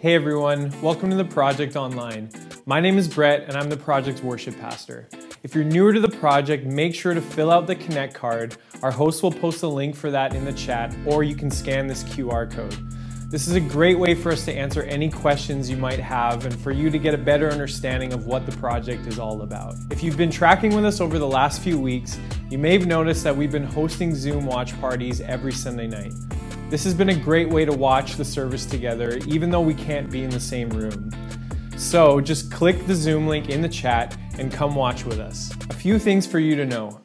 Hey everyone, welcome to the Project Online. My name is Brett and I'm the project's worship pastor. If you're newer to the project, make sure to fill out the Connect card. Our host will post a link for that in the chat, or you can scan this QR code. This is a great way for us to answer any questions you might have and for you to get a better understanding of what the project is all about. If you've been tracking with us over the last few weeks, you may have noticed that we've been hosting Zoom watch parties every Sunday night. This has been a great way to watch the service together, even though we can't be in the same room. So just click the Zoom link in the chat and come watch with us. A few things for you to know.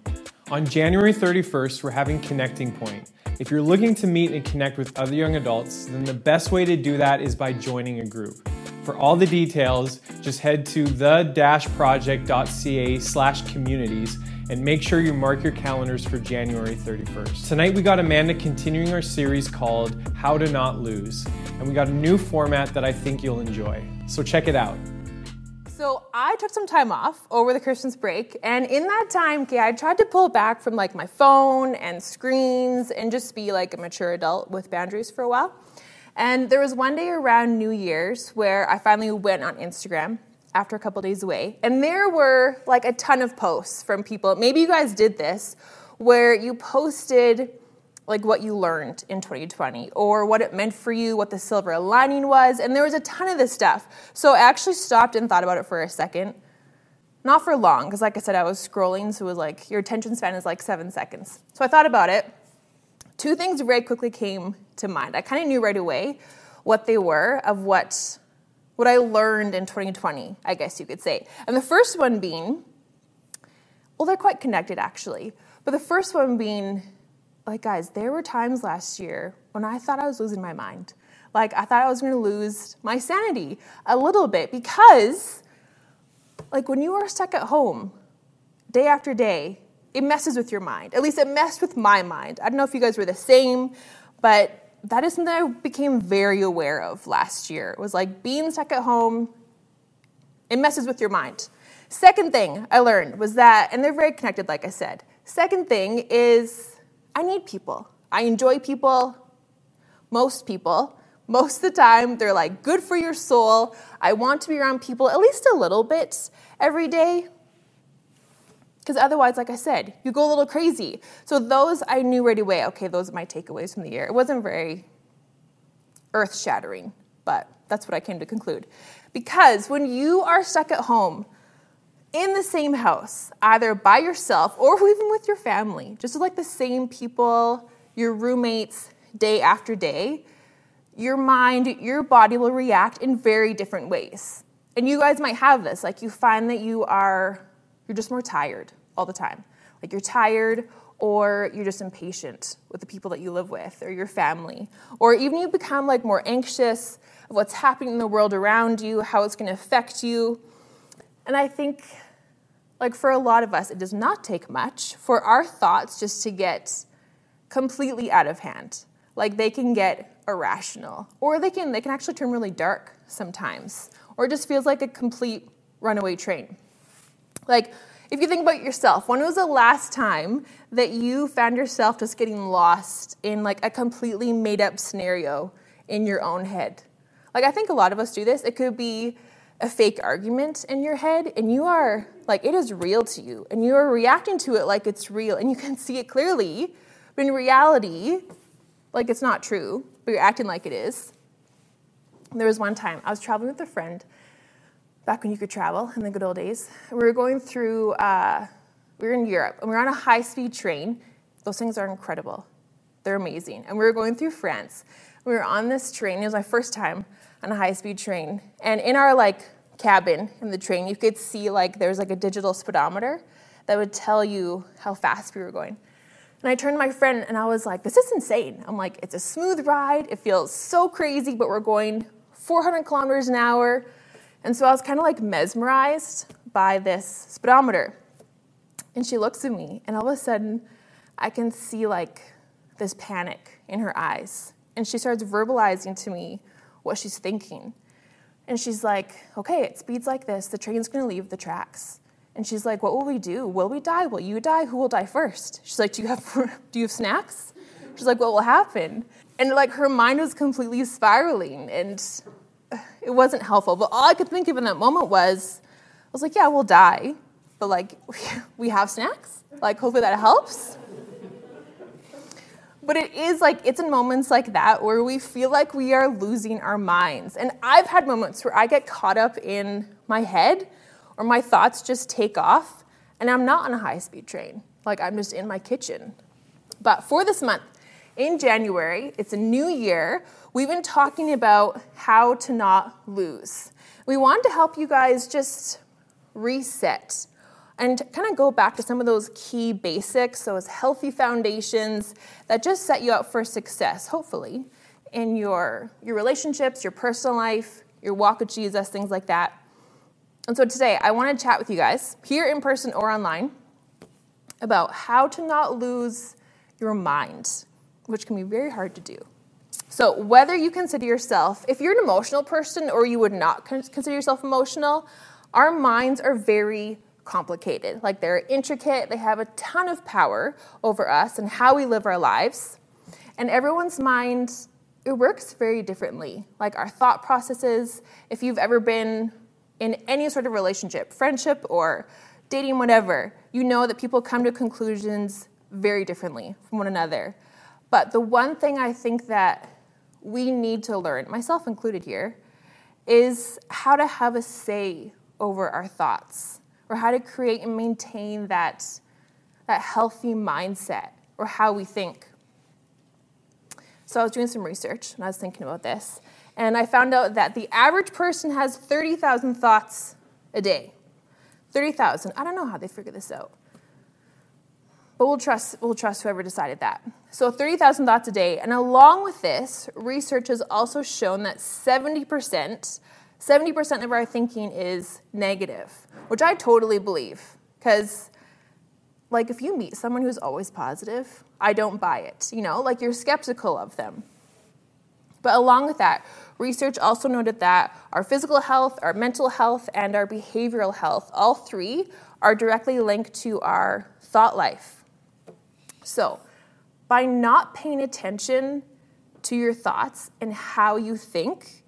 On January 31st, we're having Connecting Point. If you're looking to meet and connect with other young adults, then the best way to do that is by joining a group. For all the details, just head to the-project.ca slash communities and make sure you mark your calendars for January 31st. Tonight we got Amanda continuing our series called How to Not Lose, and we got a new format that I think you'll enjoy. So check it out. So I took some time off over the Christmas break, and in that time, okay, I tried to pull back from like my phone and screens and just be like a mature adult with boundaries for a while. And there was one day around New Year's where I finally went on Instagram after a couple days away, and there were like a ton of posts from people. Maybe you guys did this, where you posted like what you learned in 2020 or what it meant for you, what the silver lining was, and there was a ton of this stuff. So I actually stopped and thought about it for a second. Not for long, because like I said, I was scrolling, so it was like your attention span is like seven seconds. So I thought about it. Two things very quickly came to mind. I kind of knew right away what they were of what what I learned in 2020, I guess you could say. And the first one being, well, they're quite connected actually. But the first one being like, guys, there were times last year when I thought I was losing my mind. Like, I thought I was gonna lose my sanity a little bit because, like, when you are stuck at home day after day, it messes with your mind. At least it messed with my mind. I don't know if you guys were the same, but that is something I became very aware of last year. It was like being stuck at home, it messes with your mind. Second thing I learned was that, and they're very connected, like I said. Second thing is I need people. I enjoy people, most people. Most of the time, they're like good for your soul. I want to be around people at least a little bit every day. Because otherwise, like I said, you go a little crazy. So, those I knew right away okay, those are my takeaways from the year. It wasn't very earth shattering, but that's what I came to conclude. Because when you are stuck at home, in the same house, either by yourself or even with your family, just like the same people, your roommates, day after day, your mind, your body will react in very different ways. And you guys might have this, like you find that you are, you're just more tired all the time. Like you're tired or you're just impatient with the people that you live with or your family. Or even you become like more anxious of what's happening in the world around you, how it's going to affect you. And I think like for a lot of us, it does not take much for our thoughts just to get completely out of hand. Like they can get irrational, or they can they can actually turn really dark sometimes, or it just feels like a complete runaway train. Like if you think about yourself, when was the last time that you found yourself just getting lost in like a completely made up scenario in your own head? Like I think a lot of us do this. It could be a fake argument in your head and you are like it is real to you and you are reacting to it like it's real and you can see it clearly but in reality like it's not true but you're acting like it is there was one time i was traveling with a friend back when you could travel in the good old days we were going through uh, we were in europe and we were on a high speed train those things are incredible they're amazing and we were going through france we were on this train it was my first time on a high speed train. And in our like cabin in the train, you could see like there was like a digital speedometer that would tell you how fast we were going. And I turned to my friend and I was like, this is insane. I'm like, it's a smooth ride. It feels so crazy, but we're going 400 kilometers an hour. And so I was kind of like mesmerized by this speedometer. And she looks at me, and all of a sudden, I can see like this panic in her eyes. And she starts verbalizing to me what she's thinking. And she's like, okay, it speeds like this. The train's gonna leave the tracks. And she's like, what will we do? Will we die? Will you die? Who will die first? She's like, do you have, do you have snacks? She's like, what will happen? And like her mind was completely spiraling. And it wasn't helpful. But all I could think of in that moment was, I was like, yeah, we'll die, but like, we have snacks. Like, hopefully that helps. But it is like, it's in moments like that where we feel like we are losing our minds. And I've had moments where I get caught up in my head or my thoughts just take off and I'm not on a high speed train. Like, I'm just in my kitchen. But for this month, in January, it's a new year, we've been talking about how to not lose. We want to help you guys just reset and kind of go back to some of those key basics, those healthy foundations that just set you up for success, hopefully, in your, your relationships, your personal life, your walk with Jesus, things like that. And so today, I want to chat with you guys, here in person or online, about how to not lose your mind, which can be very hard to do. So, whether you consider yourself, if you're an emotional person or you would not consider yourself emotional, our minds are very complicated. Like they're intricate, they have a ton of power over us and how we live our lives. And everyone's mind, it works very differently. Like our thought processes, if you've ever been in any sort of relationship, friendship or dating, whatever, you know that people come to conclusions very differently from one another. But the one thing I think that we need to learn, myself included here, is how to have a say over our thoughts or how to create and maintain that, that healthy mindset or how we think. So I was doing some research and I was thinking about this, and I found out that the average person has 30,000 thoughts a day. 30,000. I don't know how they figure this out. But we'll trust, we'll trust whoever decided that. So 30,000 thoughts a day. And along with this, research has also shown that 70%, 70% of our thinking is negative which I totally believe. Because, like, if you meet someone who's always positive, I don't buy it. You know, like, you're skeptical of them. But along with that, research also noted that our physical health, our mental health, and our behavioral health, all three, are directly linked to our thought life. So, by not paying attention to your thoughts and how you think,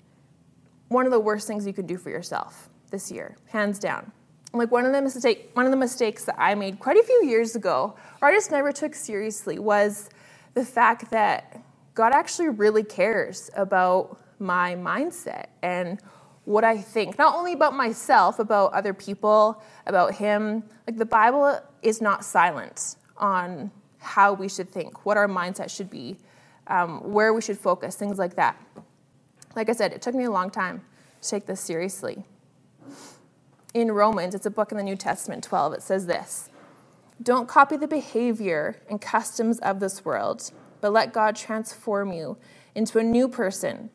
one of the worst things you can do for yourself this year, hands down like one of the mistake one of the mistakes that I made quite a few years ago, or I just never took seriously, was the fact that God actually really cares about my mindset and what I think, not only about myself, about other people, about Him. Like the Bible is not silent on how we should think, what our mindset should be, um, where we should focus, things like that. Like I said, it took me a long time to take this seriously in Romans, it's a book in the New Testament, 12, it says this Don't copy the behavior and customs of this world, but let God transform you into a new person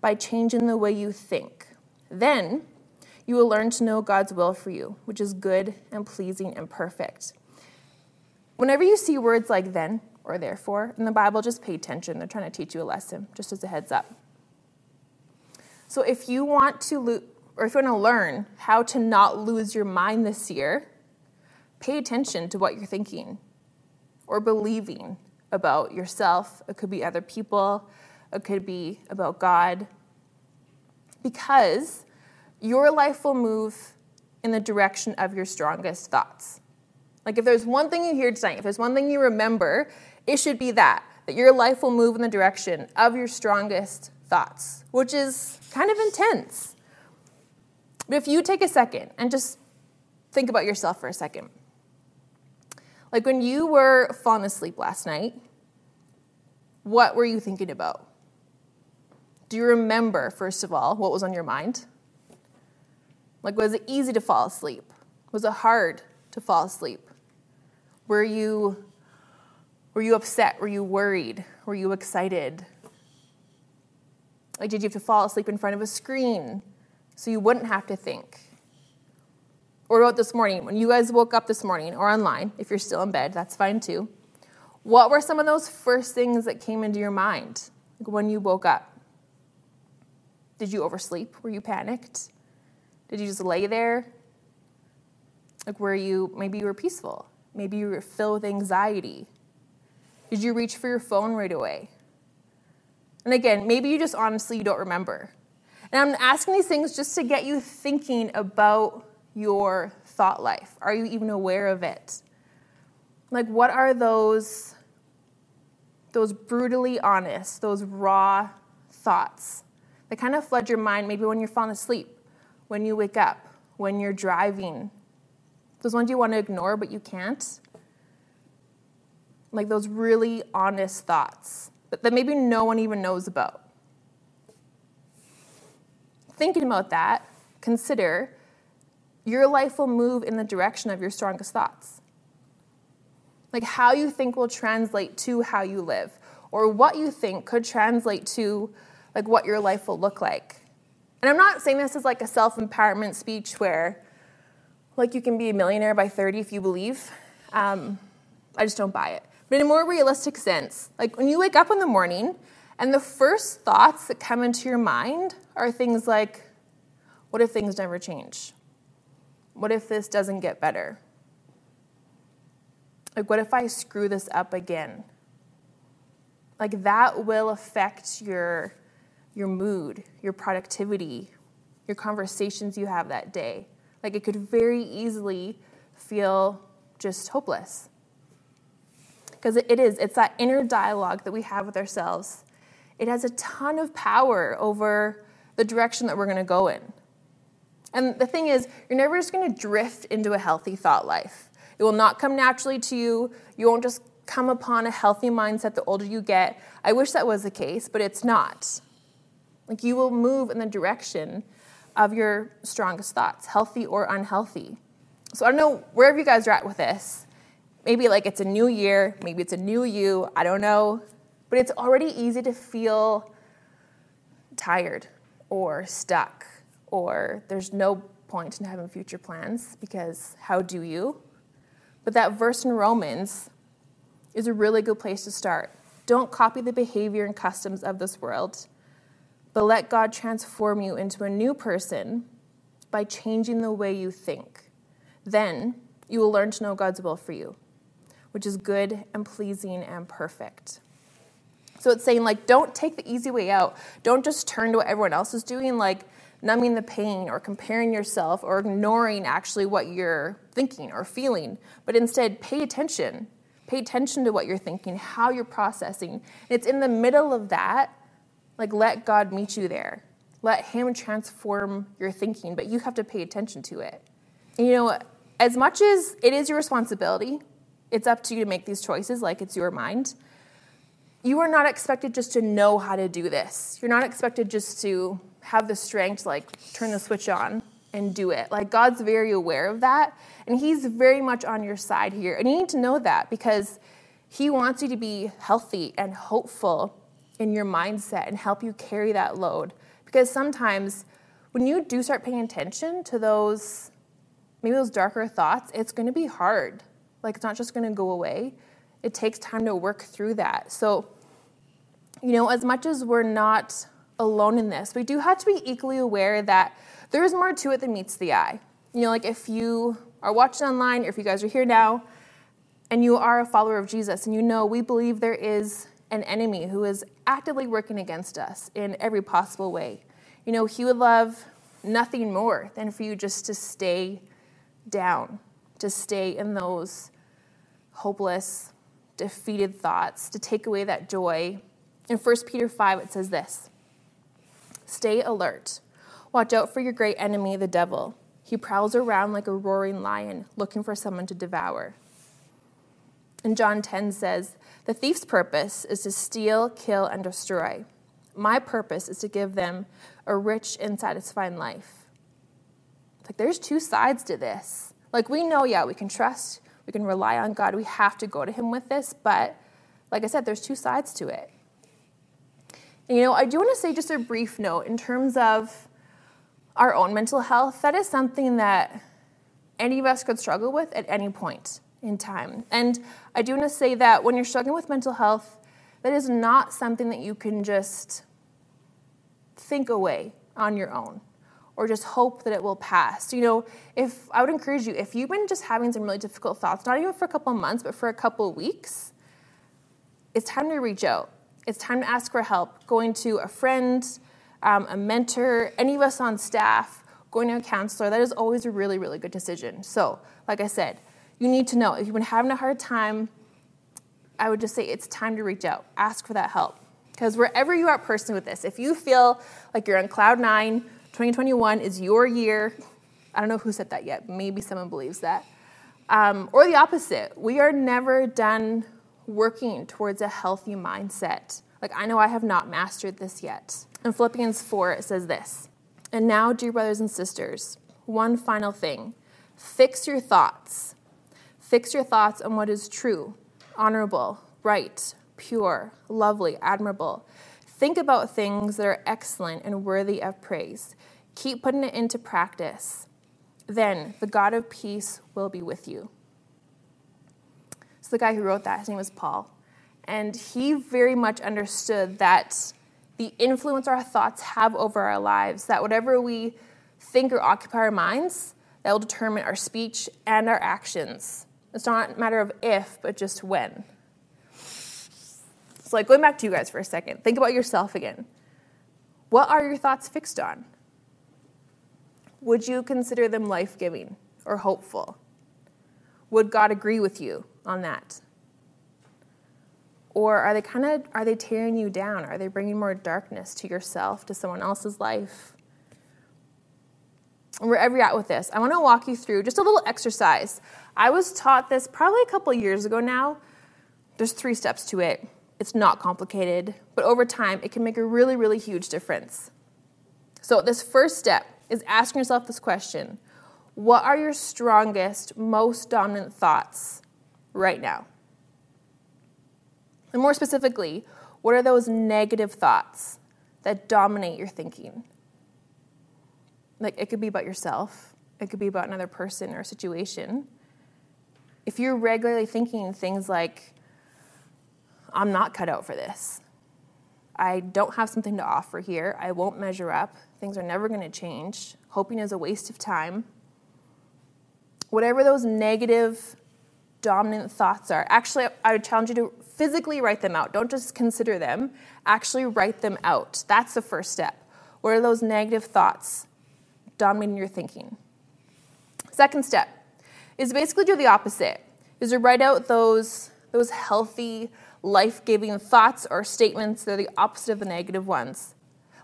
by changing the way you think. Then you will learn to know God's will for you, which is good and pleasing and perfect. Whenever you see words like then or therefore in the Bible, just pay attention. They're trying to teach you a lesson, just as a heads up. So if you want to or if you want to learn how to not lose your mind this year, pay attention to what you're thinking or believing about yourself. It could be other people, it could be about God. Because your life will move in the direction of your strongest thoughts. Like if there's one thing you hear tonight, if there's one thing you remember, it should be that that your life will move in the direction of your strongest thoughts, which is kind of intense. But if you take a second and just think about yourself for a second. Like when you were falling asleep last night, what were you thinking about? Do you remember, first of all, what was on your mind? Like, was it easy to fall asleep? Was it hard to fall asleep? Were you, were you upset? Were you worried? Were you excited? Like, did you have to fall asleep in front of a screen? so you wouldn't have to think. Or about this morning, when you guys woke up this morning, or online, if you're still in bed, that's fine too. What were some of those first things that came into your mind when you woke up? Did you oversleep? Were you panicked? Did you just lay there? Like, were you, maybe you were peaceful? Maybe you were filled with anxiety? Did you reach for your phone right away? And again, maybe you just honestly you don't remember. And I'm asking these things just to get you thinking about your thought life. Are you even aware of it? Like, what are those, those brutally honest, those raw thoughts that kind of flood your mind maybe when you're falling asleep, when you wake up, when you're driving? Those ones you want to ignore, but you can't? Like those really honest thoughts that maybe no one even knows about thinking about that, consider your life will move in the direction of your strongest thoughts. Like how you think will translate to how you live, or what you think could translate to like what your life will look like. And I'm not saying this as like a self-empowerment speech where like you can be a millionaire by 30 if you believe. Um, I just don't buy it. But in a more realistic sense, like when you wake up in the morning and the first thoughts that come into your mind are things like, what if things never change? What if this doesn't get better? Like, what if I screw this up again? Like, that will affect your, your mood, your productivity, your conversations you have that day. Like, it could very easily feel just hopeless. Because it is, it's that inner dialogue that we have with ourselves it has a ton of power over the direction that we're going to go in. And the thing is, you're never just going to drift into a healthy thought life. It will not come naturally to you. You won't just come upon a healthy mindset the older you get. I wish that was the case, but it's not. Like you will move in the direction of your strongest thoughts, healthy or unhealthy. So I don't know wherever you guys are at with this. Maybe like it's a new year, maybe it's a new you, I don't know. But it's already easy to feel tired or stuck or there's no point in having future plans because how do you? But that verse in Romans is a really good place to start. Don't copy the behavior and customs of this world, but let God transform you into a new person by changing the way you think. Then you will learn to know God's will for you, which is good and pleasing and perfect. So it's saying, like, don't take the easy way out. Don't just turn to what everyone else is doing, like numbing the pain or comparing yourself or ignoring actually what you're thinking or feeling, but instead pay attention. Pay attention to what you're thinking, how you're processing. It's in the middle of that, like, let God meet you there. Let Him transform your thinking, but you have to pay attention to it. And, you know, as much as it is your responsibility, it's up to you to make these choices, like it's your mind you are not expected just to know how to do this. You're not expected just to have the strength to like turn the switch on and do it. Like God's very aware of that and he's very much on your side here. And you need to know that because he wants you to be healthy and hopeful in your mindset and help you carry that load. Because sometimes when you do start paying attention to those maybe those darker thoughts, it's going to be hard. Like it's not just going to go away. It takes time to work through that. So you know, as much as we're not alone in this, we do have to be equally aware that there is more to it than meets the eye. You know, like if you are watching online or if you guys are here now and you are a follower of Jesus and you know we believe there is an enemy who is actively working against us in every possible way. You know, he would love nothing more than for you just to stay down, to stay in those hopeless, defeated thoughts, to take away that joy in 1 Peter 5, it says this Stay alert. Watch out for your great enemy, the devil. He prowls around like a roaring lion, looking for someone to devour. And John 10 says, The thief's purpose is to steal, kill, and destroy. My purpose is to give them a rich and satisfying life. Like, there's two sides to this. Like, we know, yeah, we can trust, we can rely on God, we have to go to Him with this, but like I said, there's two sides to it. You know, I do want to say just a brief note in terms of our own mental health. That is something that any of us could struggle with at any point in time. And I do want to say that when you're struggling with mental health, that is not something that you can just think away on your own or just hope that it will pass. You know, if I would encourage you, if you've been just having some really difficult thoughts, not even for a couple months, but for a couple weeks, it's time to reach out it's time to ask for help. Going to a friend, um, a mentor, any of us on staff, going to a counselor, that is always a really, really good decision. So, like I said, you need to know if you've been having a hard time, I would just say it's time to reach out, ask for that help. Because wherever you are personally with this, if you feel like you're on cloud nine, 2021 is your year, I don't know who said that yet, maybe someone believes that. Um, or the opposite, we are never done working towards a healthy mindset. Like, I know I have not mastered this yet. In Philippians 4, it says this And now, dear brothers and sisters, one final thing fix your thoughts. Fix your thoughts on what is true, honorable, right, pure, lovely, admirable. Think about things that are excellent and worthy of praise. Keep putting it into practice. Then the God of peace will be with you. So, the guy who wrote that, his name was Paul. And he very much understood that the influence our thoughts have over our lives, that whatever we think or occupy our minds, that will determine our speech and our actions. It's not a matter of if, but just when. So, like going back to you guys for a second, think about yourself again. What are your thoughts fixed on? Would you consider them life giving or hopeful? Would God agree with you on that? Or are they kind of are they tearing you down? Are they bringing more darkness to yourself, to someone else's life? Wherever you're at with this, I want to walk you through just a little exercise. I was taught this probably a couple years ago now. There's three steps to it. It's not complicated, but over time, it can make a really, really huge difference. So, this first step is asking yourself this question What are your strongest, most dominant thoughts right now? And more specifically, what are those negative thoughts that dominate your thinking? Like it could be about yourself, it could be about another person or a situation. If you're regularly thinking things like, I'm not cut out for this, I don't have something to offer here, I won't measure up, things are never going to change, hoping is a waste of time. Whatever those negative, dominant thoughts are, actually, I would challenge you to physically write them out. Don't just consider them, actually write them out. That's the first step. What are those negative thoughts dominating your thinking? Second step is basically do the opposite. Is to write out those, those healthy, life-giving thoughts or statements that are the opposite of the negative ones.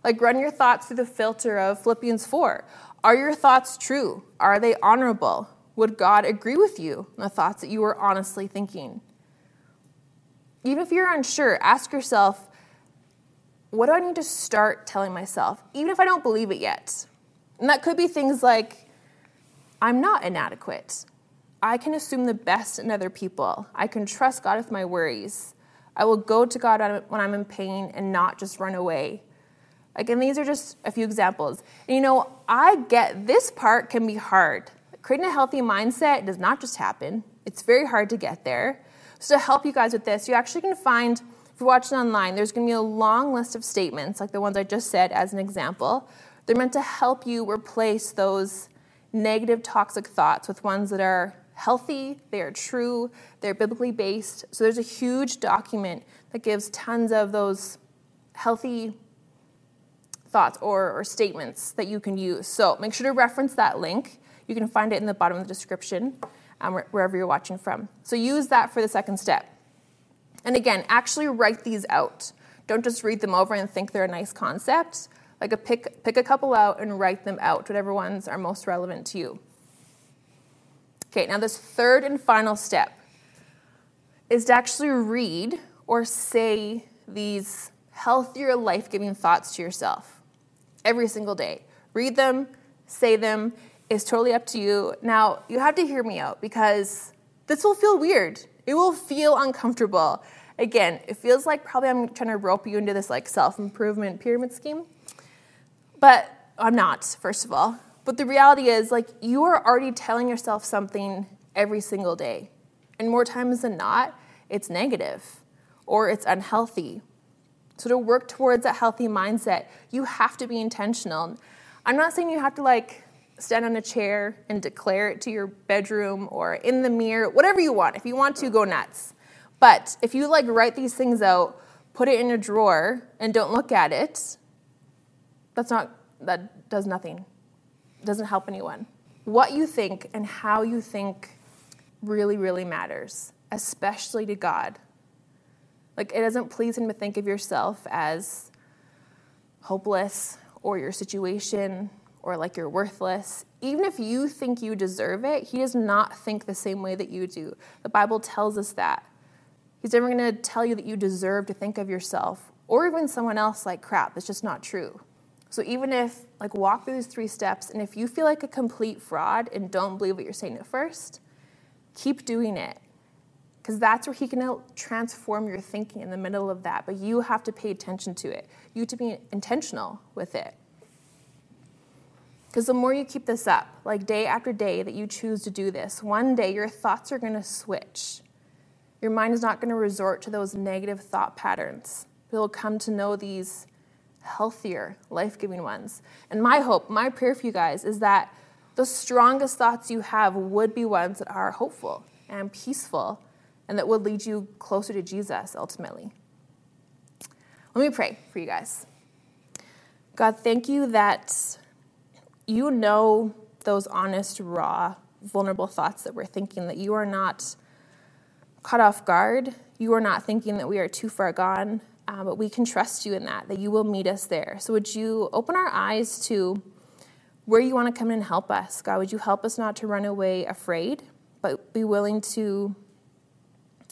Like run your thoughts through the filter of Philippians 4. Are your thoughts true? Are they honorable? Would God agree with you on the thoughts that you are honestly thinking? Even if you're unsure, ask yourself, what do I need to start telling myself, even if I don't believe it yet? And that could be things like, I'm not inadequate. I can assume the best in other people. I can trust God with my worries. I will go to God when I'm in pain and not just run away. Again, these are just a few examples. And you know, I get this part can be hard. Creating a healthy mindset does not just happen, it's very hard to get there. So, to help you guys with this, you actually can find, if you're watching online, there's to be a long list of statements, like the ones I just said as an example. They're meant to help you replace those negative, toxic thoughts with ones that are healthy, they are true, they're biblically based. So, there's a huge document that gives tons of those healthy thoughts or, or statements that you can use. So make sure to reference that link. You can find it in the bottom of the description, um, wherever you're watching from. So use that for the second step. And again, actually write these out. Don't just read them over and think they're a nice concept. Like a pick, pick a couple out and write them out, whatever ones are most relevant to you. Okay, now this third and final step is to actually read or say these healthier, life giving thoughts to yourself every single day. Read them, say them. It's totally up to you. Now, you have to hear me out because this will feel weird. It will feel uncomfortable. Again, it feels like probably I'm trying to rope you into this like self-improvement pyramid scheme. But I'm not, first of all. But the reality is like you are already telling yourself something every single day. And more times than not, it's negative or it's unhealthy so to work towards a healthy mindset, you have to be intentional. I'm not saying you have to like stand on a chair and declare it to your bedroom or in the mirror, whatever you want. If you want to, go nuts. But if you like write these things out, put it in a drawer, and don't look at it, that's not, that does nothing, doesn't help anyone. What you think and how you think really, really matters, especially to God. Like, it doesn't please Him to think of yourself as hopeless or your situation or like you're worthless. Even if you think you deserve it, He does not think the same way that you do. The Bible tells us that. He's never going to tell you that you deserve to think of yourself or even someone else like crap. It's just not true. So even if, like, walk through these three steps, and if you feel like a complete fraud and don't believe what you're saying at first, keep doing it. Because that's where he can transform your thinking in the middle of that. But you have to pay attention to it. You have to be intentional with it. Because the more you keep this up, like day after day that you choose to do this, one day your thoughts are going to switch. Your mind is not going to resort to those negative thought patterns. You'll come to know these healthier, life giving ones. And my hope, my prayer for you guys is that the strongest thoughts you have would be ones that are hopeful and peaceful and that would lead you closer to Jesus ultimately. Let me pray for you guys. God, thank you that you know those honest, raw, vulnerable thoughts that we're thinking, that you are not caught off guard. You are not thinking that we are too far gone, uh, but we can trust you in that, that you will meet us there. So, would you open our eyes to where you want to come and help us? God, would you help us not to run away afraid, but be willing to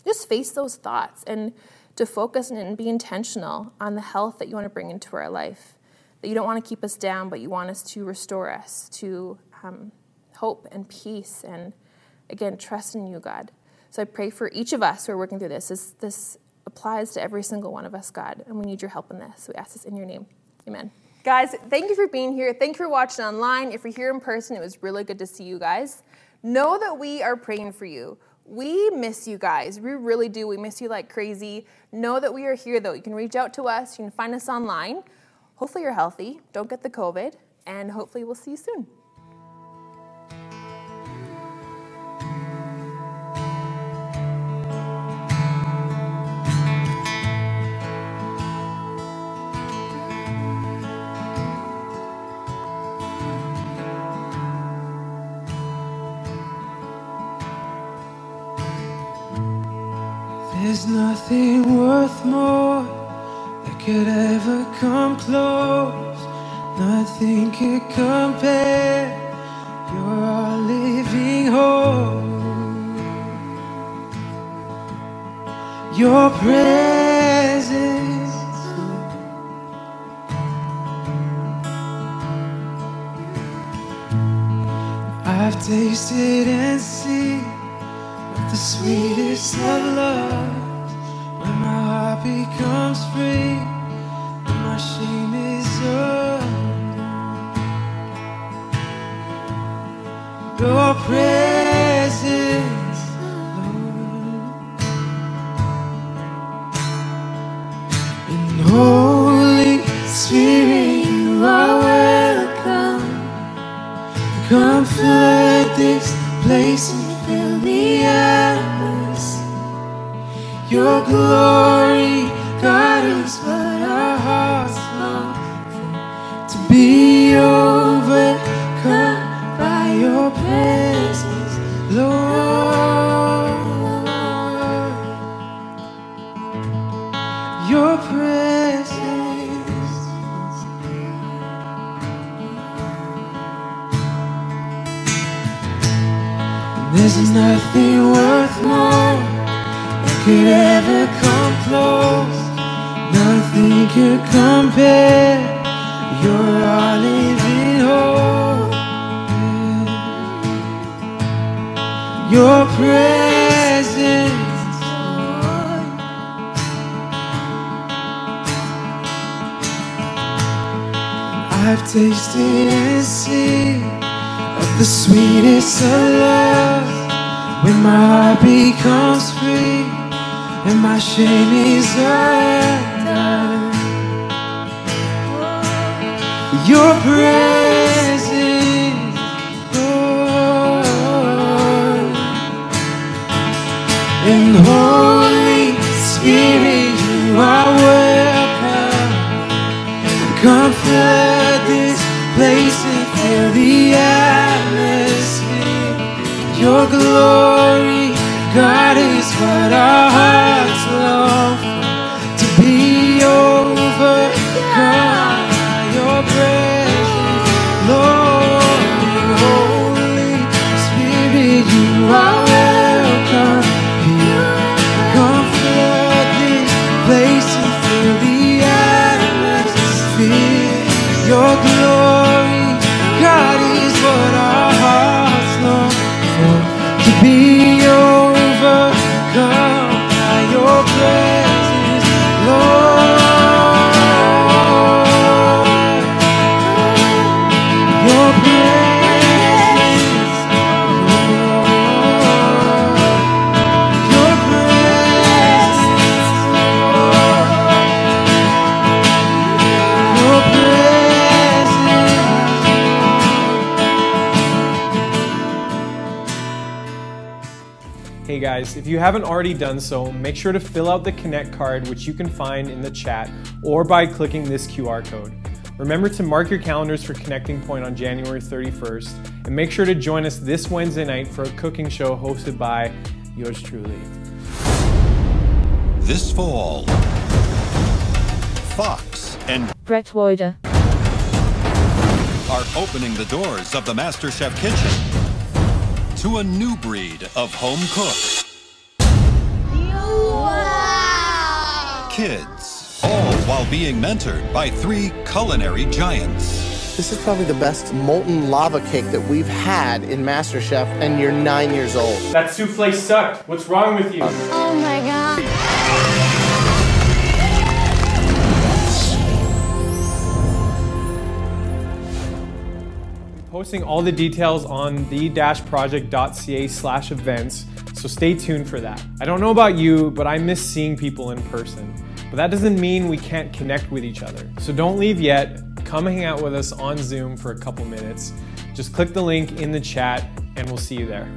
just face those thoughts and to focus and be intentional on the health that you want to bring into our life. That you don't want to keep us down, but you want us to restore us to um, hope and peace and, again, trust in you, God. So I pray for each of us who are working through this. This, this applies to every single one of us, God, and we need your help in this. We ask this in your name. Amen. Guys, thank you for being here. Thank you for watching online. If you're here in person, it was really good to see you guys. Know that we are praying for you. We miss you guys. We really do. We miss you like crazy. Know that we are here, though. You can reach out to us. You can find us online. Hopefully, you're healthy. Don't get the COVID. And hopefully, we'll see you soon. There's nothing worth more that could ever come close. Nothing could compare. You're our living hope. Your presence. I've tasted and seen the sweetest of love becomes free and my shame is undone. Your presence, Lord, and Holy Spirit, you are welcome. Come flood this place and fill the atmosphere. Your glory, Is what our hearts long for. To be overcome by your presence, could compare. You're our living hope. Your presence, I've tasted and seen of the sweetest of love when my heart becomes free and my shame is undone. Your presence, Lord, and Holy Spirit, you are welcome. Come flood place and fill the atmosphere. Your glory, God, is what our hearts Hey guys, if you haven't already done so, make sure to fill out the Connect card, which you can find in the chat or by clicking this QR code. Remember to mark your calendars for Connecting Point on January 31st, and make sure to join us this Wednesday night for a cooking show hosted by yours truly. This fall, Fox and Brett Woider. are opening the doors of the MasterChef kitchen to a new breed of home cook. Kids, all while being mentored by three culinary giants. This is probably the best molten lava cake that we've had in MasterChef, and you're nine years old. That souffle sucked. What's wrong with you? Oh my god. Posting all the details on the-project.ca slash events, so stay tuned for that. I don't know about you, but I miss seeing people in person. But that doesn't mean we can't connect with each other. So don't leave yet. Come hang out with us on Zoom for a couple minutes. Just click the link in the chat and we'll see you there.